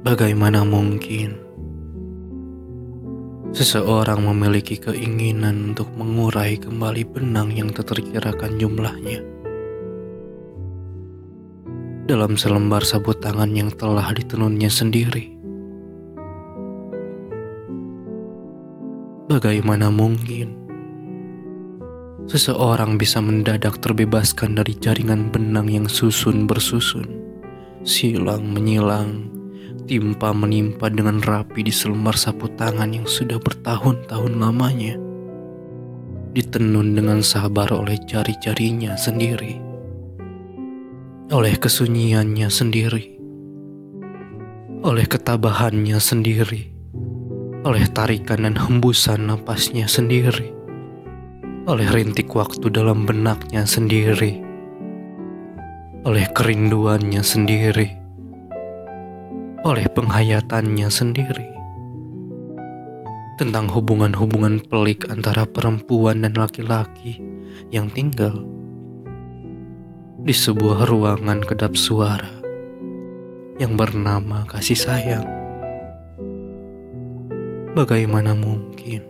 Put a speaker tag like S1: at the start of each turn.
S1: Bagaimana mungkin seseorang memiliki keinginan untuk mengurai kembali benang yang terkirakan jumlahnya dalam selembar sabut tangan yang telah ditenunnya sendiri? Bagaimana mungkin seseorang bisa mendadak terbebaskan dari jaringan benang yang susun bersusun, silang menyilang, timpa menimpa dengan rapi di selembar sapu tangan yang sudah bertahun-tahun lamanya. Ditenun dengan sabar oleh jari-jarinya sendiri. Oleh kesunyiannya sendiri. Oleh ketabahannya sendiri. Oleh tarikan dan hembusan napasnya sendiri. Oleh rintik waktu dalam benaknya sendiri. Oleh kerinduannya sendiri oleh penghayatannya sendiri tentang hubungan-hubungan pelik antara perempuan dan laki-laki yang tinggal di sebuah ruangan kedap suara yang bernama kasih sayang. Bagaimana mungkin